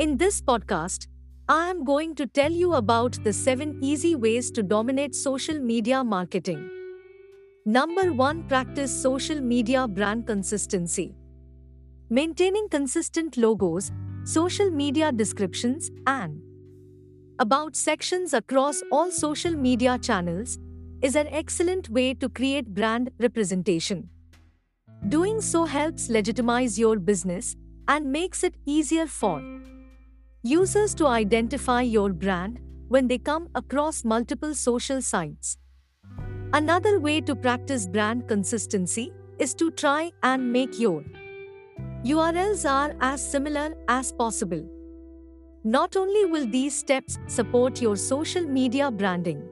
In this podcast, I am going to tell you about the 7 easy ways to dominate social media marketing. Number 1 Practice social media brand consistency. Maintaining consistent logos, social media descriptions, and about sections across all social media channels is an excellent way to create brand representation. Doing so helps legitimize your business and makes it easier for users to identify your brand when they come across multiple social sites. Another way to practice brand consistency is to try and make your URLs are as similar as possible. Not only will these steps support your social media branding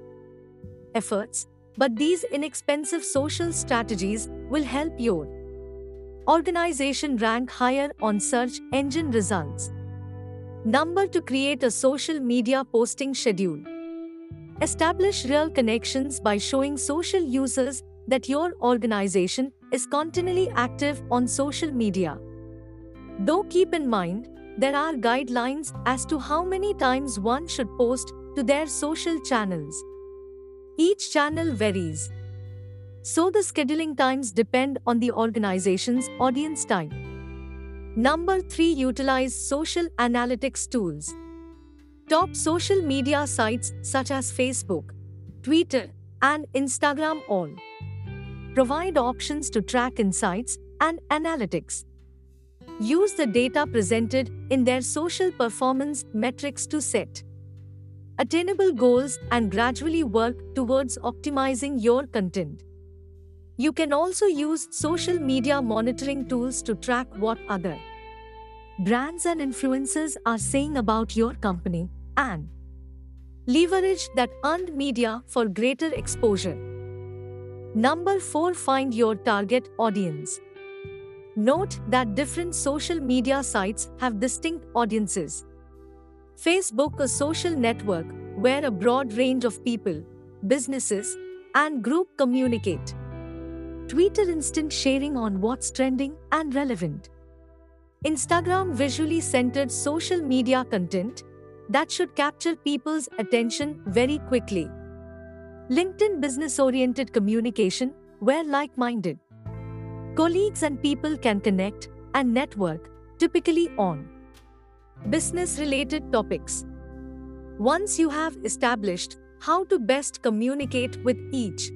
efforts, but these inexpensive social strategies will help your organization rank higher on search engine results. Number to create a social media posting schedule. Establish real connections by showing social users that your organization is continually active on social media. Though keep in mind, there are guidelines as to how many times one should post to their social channels. Each channel varies. So the scheduling times depend on the organization's audience type. Number 3 Utilize social analytics tools. Top social media sites such as Facebook, Twitter, and Instagram all provide options to track insights and analytics. Use the data presented in their social performance metrics to set attainable goals and gradually work towards optimizing your content. You can also use social media monitoring tools to track what other brands and influencers are saying about your company and leverage that earned media for greater exposure. Number 4 Find your target audience. Note that different social media sites have distinct audiences. Facebook, a social network where a broad range of people, businesses, and group communicate. Twitter instant sharing on what's trending and relevant. Instagram visually centered social media content that should capture people's attention very quickly. LinkedIn business oriented communication where like minded colleagues and people can connect and network, typically on business related topics. Once you have established how to best communicate with each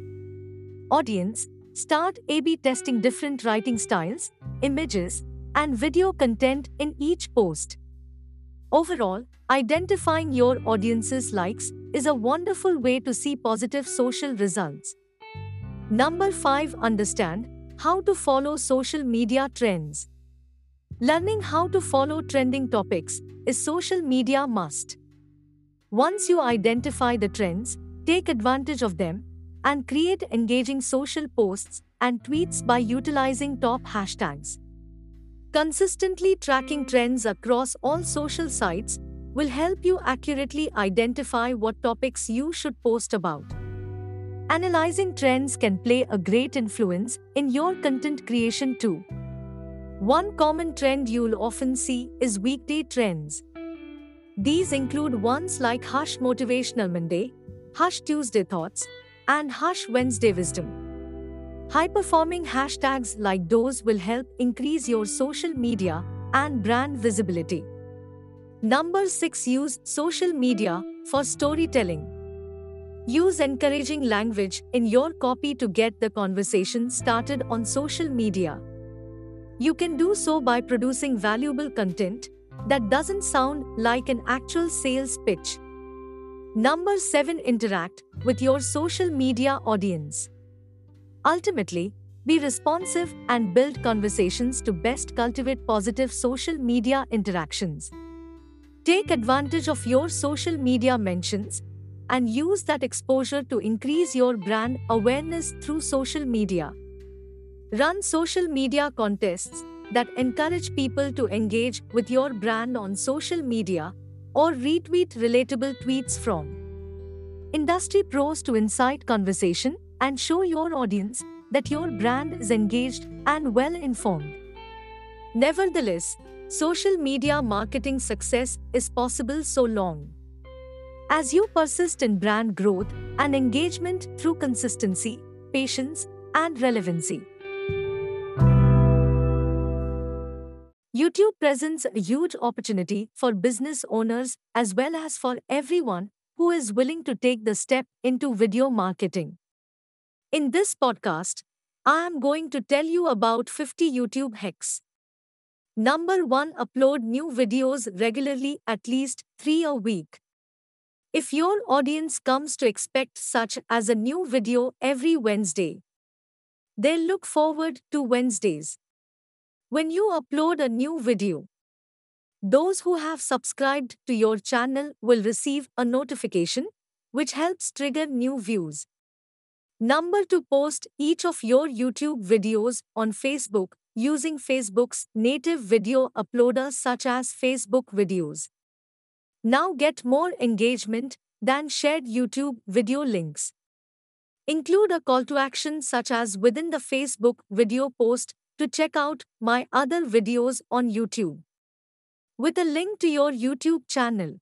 audience, Start A B testing different writing styles, images, and video content in each post. Overall, identifying your audience's likes is a wonderful way to see positive social results. Number 5 Understand how to follow social media trends. Learning how to follow trending topics is social media must. Once you identify the trends, take advantage of them and create engaging social posts and tweets by utilizing top hashtags. Consistently tracking trends across all social sites will help you accurately identify what topics you should post about. Analyzing trends can play a great influence in your content creation too. One common trend you'll often see is weekday trends. These include ones like Hush Motivational Monday, Hush Tuesday Thoughts, and Hush Wednesday Wisdom. High performing hashtags like those will help increase your social media and brand visibility. Number 6 Use social media for storytelling. Use encouraging language in your copy to get the conversation started on social media. You can do so by producing valuable content that doesn't sound like an actual sales pitch. Number 7 Interact with your social media audience. Ultimately, be responsive and build conversations to best cultivate positive social media interactions. Take advantage of your social media mentions and use that exposure to increase your brand awareness through social media. Run social media contests that encourage people to engage with your brand on social media or retweet relatable tweets from industry pros to incite conversation and show your audience that your brand is engaged and well informed. Nevertheless, social media marketing success is possible so long as you persist in brand growth and engagement through consistency, patience, and relevancy. YouTube presents a huge opportunity for business owners as well as for everyone who is willing to take the step into video marketing. In this podcast, I am going to tell you about 50 YouTube hacks. Number 1 Upload new videos regularly at least 3 a week. If your audience comes to expect such as a new video every Wednesday, they'll look forward to Wednesdays. When you upload a new video, those who have subscribed to your channel will receive a notification, which helps trigger new views. Number to post each of your YouTube videos on Facebook using Facebook's native video uploader such as Facebook Videos. Now get more engagement than shared YouTube video links. Include a call to action such as within the Facebook video post to check out my other videos on YouTube. With a link to your YouTube channel.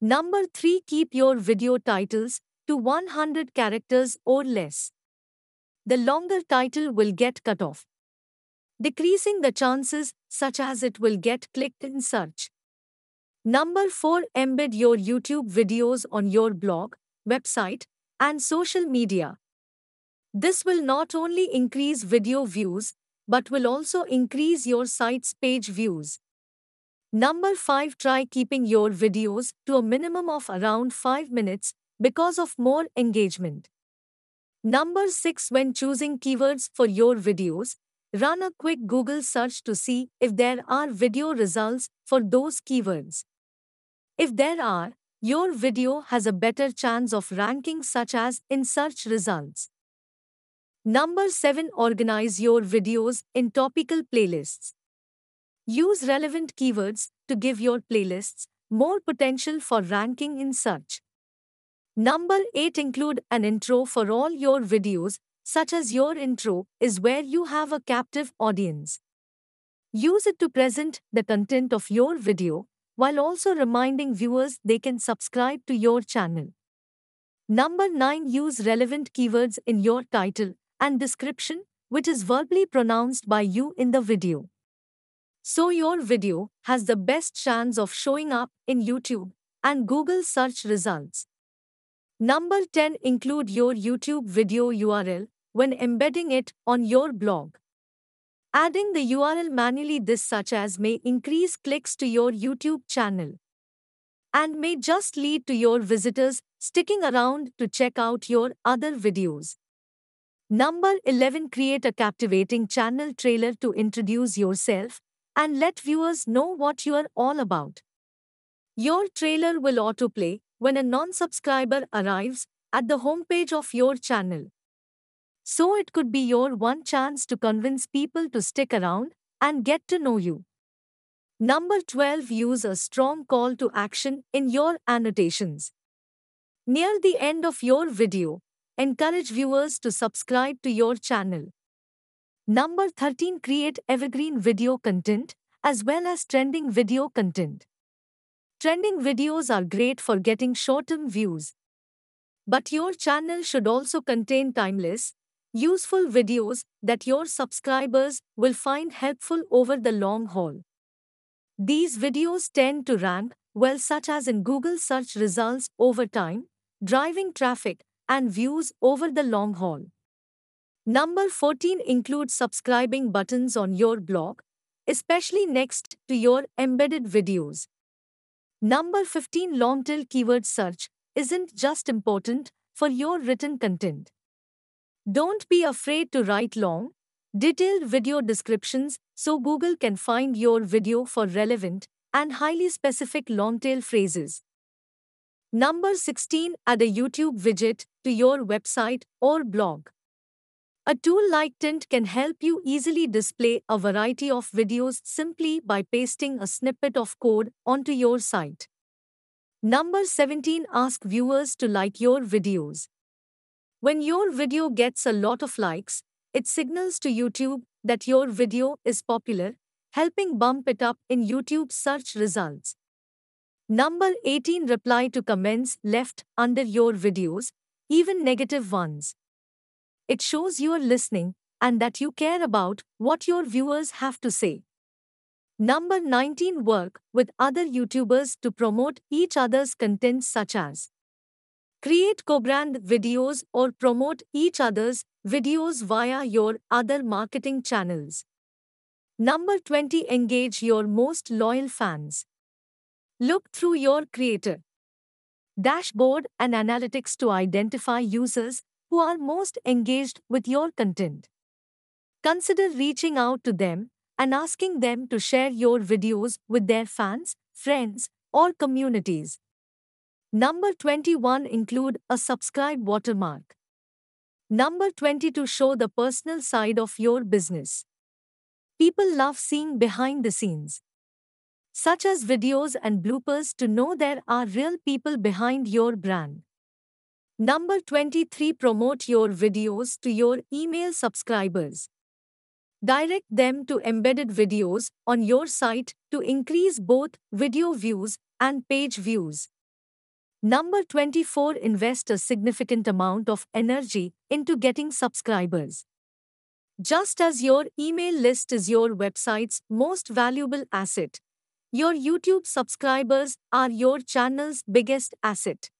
Number 3 Keep your video titles to 100 characters or less. The longer title will get cut off, decreasing the chances such as it will get clicked in search. Number 4 Embed your YouTube videos on your blog, website, and social media. This will not only increase video views but will also increase your site's page views. Number 5 Try keeping your videos to a minimum of around 5 minutes because of more engagement. Number 6 When choosing keywords for your videos, run a quick Google search to see if there are video results for those keywords. If there are, your video has a better chance of ranking such as in search results. Number 7 Organize your videos in topical playlists. Use relevant keywords to give your playlists more potential for ranking in search. Number 8 Include an intro for all your videos, such as your intro is where you have a captive audience. Use it to present the content of your video while also reminding viewers they can subscribe to your channel. Number 9 Use relevant keywords in your title and description, which is verbally pronounced by you in the video. So your video has the best chance of showing up in YouTube and Google search results. Number 10 Include your YouTube video URL when embedding it on your blog. Adding the URL manually this such as may increase clicks to your YouTube channel and may just lead to your visitors sticking around to check out your other videos. Number 11 Create a captivating channel trailer to introduce yourself and let viewers know what you are all about. Your trailer will autoplay when a non subscriber arrives at the homepage of your channel. So it could be your one chance to convince people to stick around and get to know you. Number 12 Use a strong call to action in your annotations. Near the end of your video, Encourage viewers to subscribe to your channel. Number 13 Create evergreen video content as well as trending video content. Trending videos are great for getting short-term views. But your channel should also contain timeless, useful videos that your subscribers will find helpful over the long haul. These videos tend to rank well such as in Google search results over time, driving traffic and views over the long haul. Number 14 includes subscribing buttons on your blog, especially next to your embedded videos. Number 15 Long tail keyword search isn't just important for your written content. Don't be afraid to write long, detailed video descriptions so Google can find your video for relevant and highly specific long tail phrases. Number 16 Add a YouTube widget to your website or blog. A tool like Tint can help you easily display a variety of videos simply by pasting a snippet of code onto your site. Number 17 Ask viewers to like your videos. When your video gets a lot of likes, it signals to YouTube that your video is popular, helping bump it up in YouTube search results. Number 18 Reply to comments left under your videos, even negative ones. It shows you're listening and that you care about what your viewers have to say. Number 19 Work with other YouTubers to promote each other's content, such as create co brand videos or promote each other's videos via your other marketing channels. Number 20 Engage your most loyal fans. Look through your creator dashboard and analytics to identify users who are most engaged with your content. Consider reaching out to them and asking them to share your videos with their fans, friends, or communities. Number 21 include a subscribe watermark. Number 22 show the personal side of your business. People love seeing behind the scenes, such as videos and bloopers to know there are real people behind your brand. Number 23 Promote your videos to your email subscribers. Direct them to embedded videos on your site to increase both video views and page views. Number 24 Invest a significant amount of energy into getting subscribers. Just as your email list is your website's most valuable asset, your YouTube subscribers are your channel's biggest asset.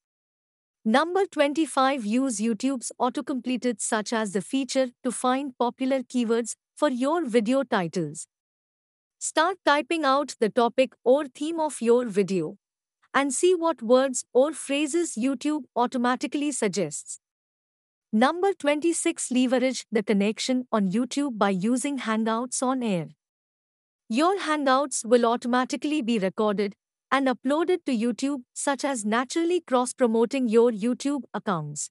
Number 25 Use YouTube's autocompleted such as the feature to find popular keywords for your video titles. Start typing out the topic or theme of your video and see what words or phrases YouTube automatically suggests. Number 26 Leverage the connection on YouTube by using Hangouts on air. Your Hangouts will automatically be recorded and uploaded to YouTube, such as naturally cross promoting your YouTube accounts.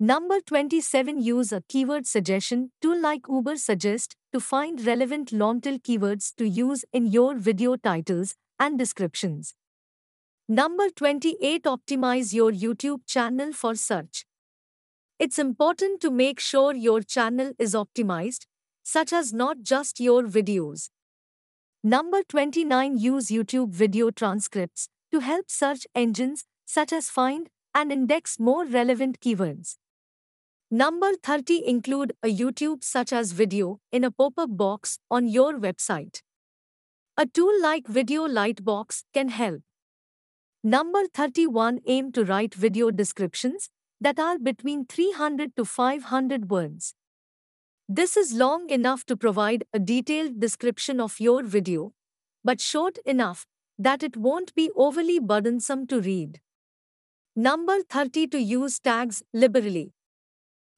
Number 27 Use a keyword suggestion tool like Ubersuggest to find relevant long-tail keywords to use in your video titles and descriptions. Number 28 Optimize your YouTube channel for search. It's important to make sure your channel is optimized, such as not just your videos. Number 29 Use YouTube video transcripts to help search engines such as find and index more relevant keywords. Number 30 include a YouTube such as video in a pop-up box on your website. A tool like Video Lightbox can help. Number 31 aim to write video descriptions that are between 300 to 500 words. This is long enough to provide a detailed description of your video, but short enough that it won't be overly burdensome to read. Number 30 to use tags liberally.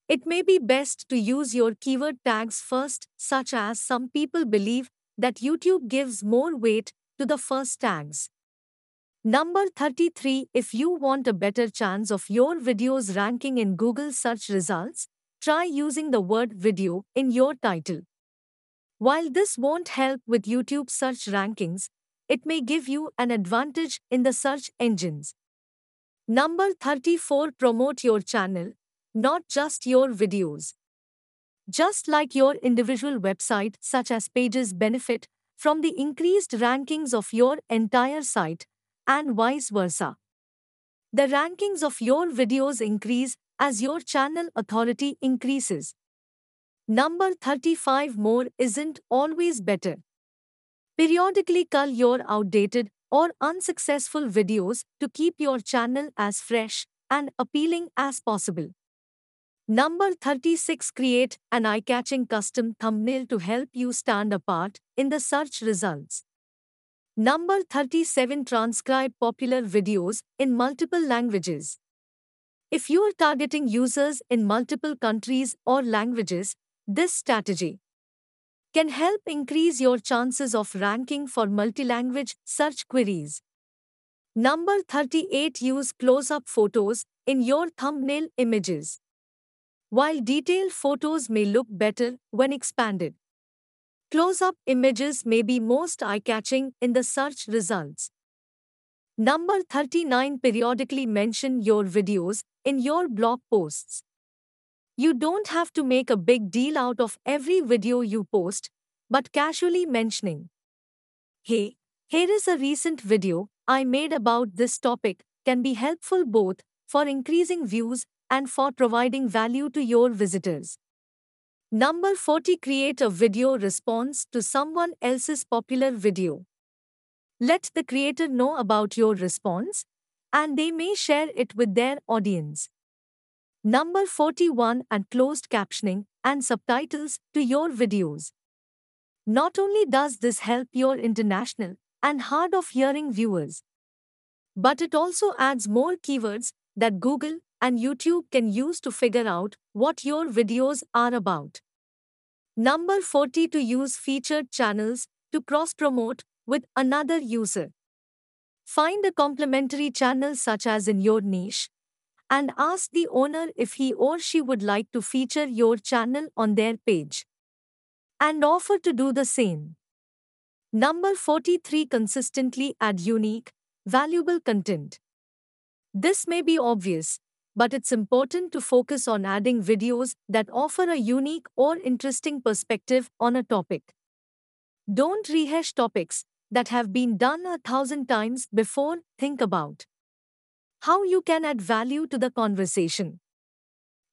It may be best to use your keyword tags first, such as some people believe that YouTube gives more weight to the first tags. Number 33 If you want a better chance of your videos ranking in Google search results, try using the word video in your title. While this won't help with YouTube search rankings, it may give you an advantage in the search engines. Number 34 Promote your channel not just your videos. Just like your individual website, such as pages benefit from the increased rankings of your entire site, and vice versa. The rankings of your videos increase as your channel authority increases. Number 35 More isn't always better. Periodically cull your outdated or unsuccessful videos to keep your channel as fresh and appealing as possible. Number 36 Create an eye-catching custom thumbnail to help you stand apart in the search results. Number 37 Transcribe popular videos in multiple languages. If you are targeting users in multiple countries or languages, this strategy can help increase your chances of ranking for multilanguage search queries. Number 38 Use close-up photos in your thumbnail images while detailed photos may look better when expanded. Close-up images may be most eye-catching in the search results. Number 39 Periodically mention your videos in your blog posts. You don't have to make a big deal out of every video you post, but casually mentioning, Hey, here is a recent video I made about this topic, can be helpful both for increasing views and for providing value to your visitors. Number 40 Create a video response to someone else's popular video. Let the creator know about your response, and they may share it with their audience. Number 41 and closed captioning and subtitles to your videos. Not only does this help your international and hard of hearing viewers, but it also adds more keywords that Google and YouTube can use to figure out what your videos are about. Number 40 to use featured channels to cross promote with another user. Find a complementary channel such as in your niche and ask the owner if he or she would like to feature your channel on their page and offer to do the same. Number 43 Consistently add unique, valuable content. This may be obvious, but it's important to focus on adding videos that offer a unique or interesting perspective on a topic. Don't rehash topics that have been done a thousand times before, think about how you can add value to the conversation.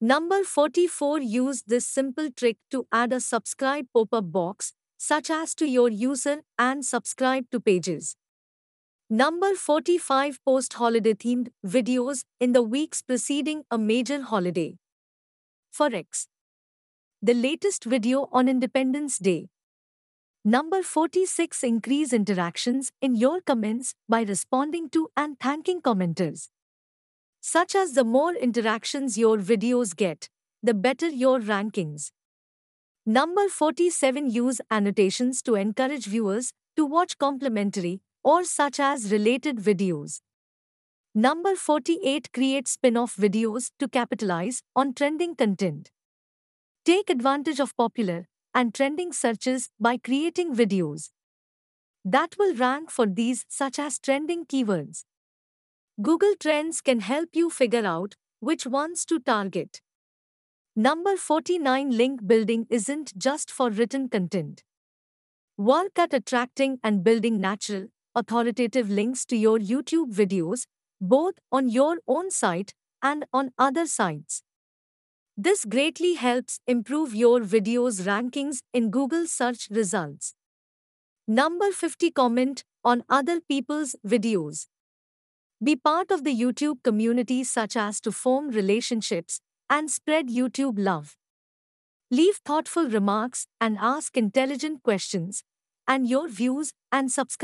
Number 44 Use this simple trick to add a subscribe pop up box, such as to your user and subscribe to pages. Number 45 Post holiday themed videos in the weeks preceding a major holiday. For X. The latest video on Independence Day. Number 46 Increase interactions in your comments by responding to and thanking commenters such as the more interactions your videos get, the better your rankings. Number 47 Use annotations to encourage viewers to watch complementary or such as related videos. Number 48 Create spin off videos to capitalize on trending content. Take advantage of popular and trending searches by creating videos that will rank for these such as trending keywords. Google Trends can help you figure out which ones to target. Number 49 Link building isn't just for written content. Work at attracting and building natural, authoritative links to your YouTube videos, both on your own site and on other sites. This greatly helps improve your video's rankings in Google search results. Number 50 Comment on other people's videos. Be part of the YouTube community such as to form relationships and spread YouTube love. Leave thoughtful remarks and ask intelligent questions, and your views and subscribe.